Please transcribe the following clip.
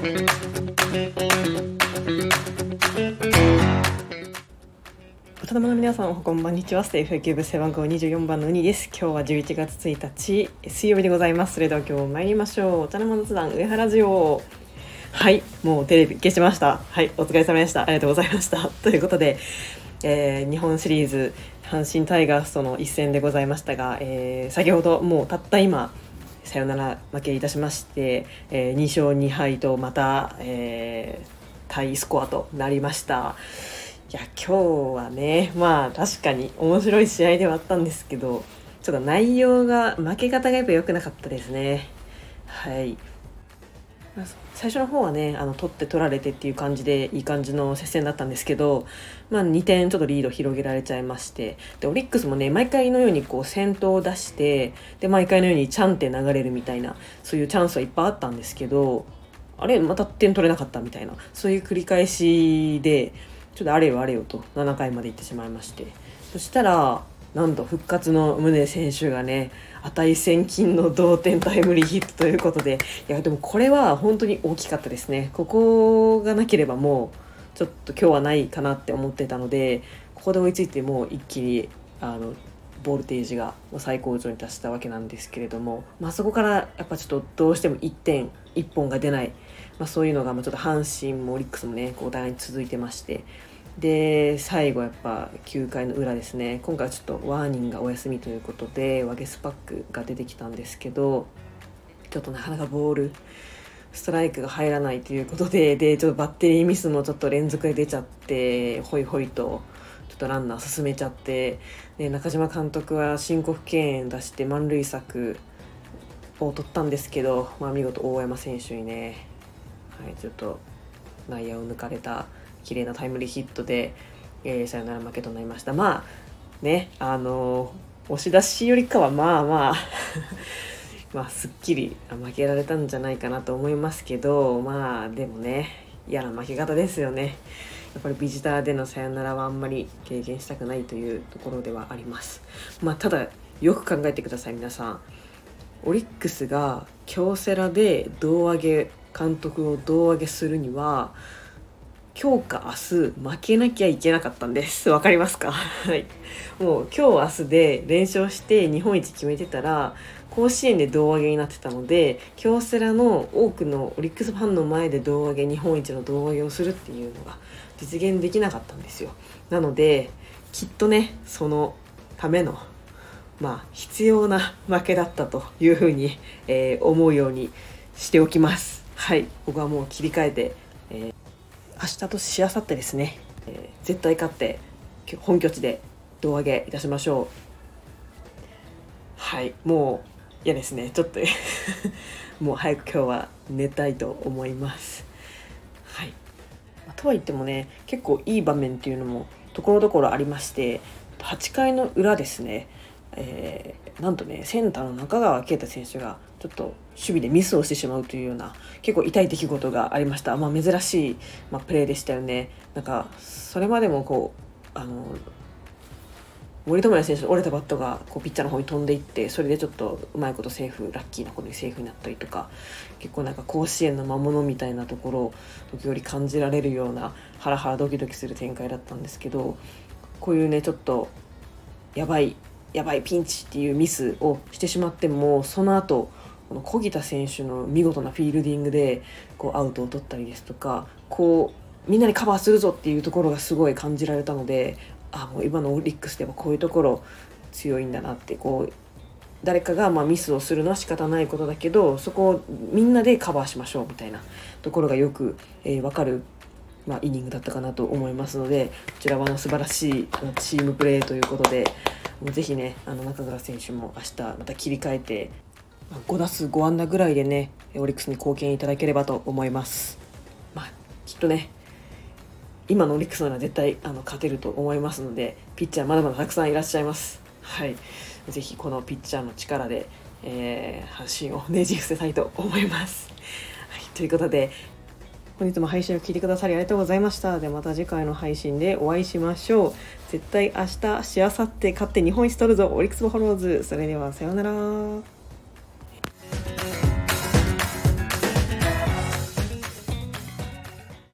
おの皆さんこんばんにちは。ステーフ野球部背番号24番のウニです。今日は11月1日水曜日でございます。それでは今日参りましょう。お茶の間雑談上原ジオ。はいもうテレビ消しました。はいお疲れ様でした。ありがとうございました。ということで、えー、日本シリーズ阪神タイガースとの一戦でございましたが、えー、先ほどもうたった今さよなら負けいたしまして、えー、2勝2敗とまた、えー、タイスコアとなりました。いや今日はねまあ確かに面白い試合ではあったんですけどちょっと内容が負け方がやっぱ良くなかったですねはい最初の方はねあの取って取られてっていう感じでいい感じの接戦だったんですけど、まあ、2点ちょっとリード広げられちゃいましてでオリックスもね毎回のようにこう先頭を出してで毎回のようにチャンって流れるみたいなそういうチャンスはいっぱいあったんですけどあれまた点取れなかったみたいなそういう繰り返しでちょっとあれよあれよと7回まで行ってしまいまして。そしたらなんと復活の宗選手がね値千金の同点タイムリーヒットということでいやでもこれは本当に大きかったですね。ここがなければもうちょっと今日はないかなって思ってたのでここで追いついてもう一気にあのボルテージが最高潮に達したわけなんですけれども、まあ、そこからやっぱちょっとどうしても1点1本が出ない、まあ、そういうのがまちょっと阪神もオリックスもねお互いに続いてましてで最後やっぱ9回の裏ですね。今回はちょっとワーニングがお休みということでワゲスパックが出てきたんですけどちょっとなかなかボールストライクが入らないということででちょっとバッテリーミスもちょっと連続で出ちゃってホイホイとちょっとランナー進めちゃってで中島監督は申告敬遠出して満塁策を取ったんですけど、まあ、見事大山選手にね、はい、ちょっと内野を抜かれた綺麗なタイムリーヒットで、えー、サヨナラ負けとなりました。まあねあのー、押し出しよりかはまあまあ まあすっきり負けられたんじゃないかなと思いますけどまあでもね嫌な負け方ですよね。やっぱりビジターでのサヨナラはあんまり経験したくないというところではあります。まあただよく考えてください皆さん。オリックスが京セラで胴上げ監督を胴上げするには今日か明日負けなきゃいけなかったんです。わかりますか？はい。もう今日明日で連勝して日本一決めてたら、甲子園で胴上げになってたので、京セラの多くのオリックスファンの前で胴上げ、日本一の胴上げをするっていうのが実現できなかったんですよ。なので、きっとね、そのための、まあ、必要な負けだったというふうに、えー、思うようにしておきます。はい。僕はもう切り替えて、えー明日としあさってですね、えー、絶対勝って本拠地で胴上げいたしましょう。はいもう嫌ですね。ちょっと もう早く今日は寝たいと思います。はい。とは言ってもね結構いい場面っていうのもところどころありまして8回の裏ですね。えー、なんとねセンターの中川圭太選手がちょっと守備でミスをしてしまうというような結構痛い出来事がありました、まあ、珍しい、まあ、プレーでしたよね。なんかそれまでもこうあの森友哉選手の折れたバットがこうピッチャーの方に飛んでいってそれでちょっとうまいことセーフラッキーなことにセーフになったりとか結構なんか甲子園の魔物みたいなところを時折感じられるようなハラハラドキドキする展開だったんですけどこういうねちょっとやばいやばいピンチっていうミスをしてしまってもその後この小木田選手の見事なフィールディングでこうアウトを取ったりですとかこうみんなにカバーするぞっていうところがすごい感じられたのであもう今のオリックスではこういうところ強いんだなってこう誰かがまミスをするのは仕方ないことだけどそこをみんなでカバーしましょうみたいなところがよく、えー、分かるまあ、イニングだったかなと思いますのでこちらはの素晴らしいチームプレーということでぜひねあの中川選手も明日また切り替えて5打数5安打ぐらいでねオリックスに貢献いただければと思います。まあ、きっとね今のオリックスなら絶対あの勝てると思いますのでピッチャーまだまだたくさんいらっしゃいます。はい、ぜひこのピッチャーの力で、えー、阪神をねじ伏せたいと思います。はい、ということで本日も配信を聞いてくださりありがとうございました。でまた次回の配信でお会いしましょう。絶対明日、しあさって勝って日本一取るぞ、オリックスバファローズ。それではさようなら。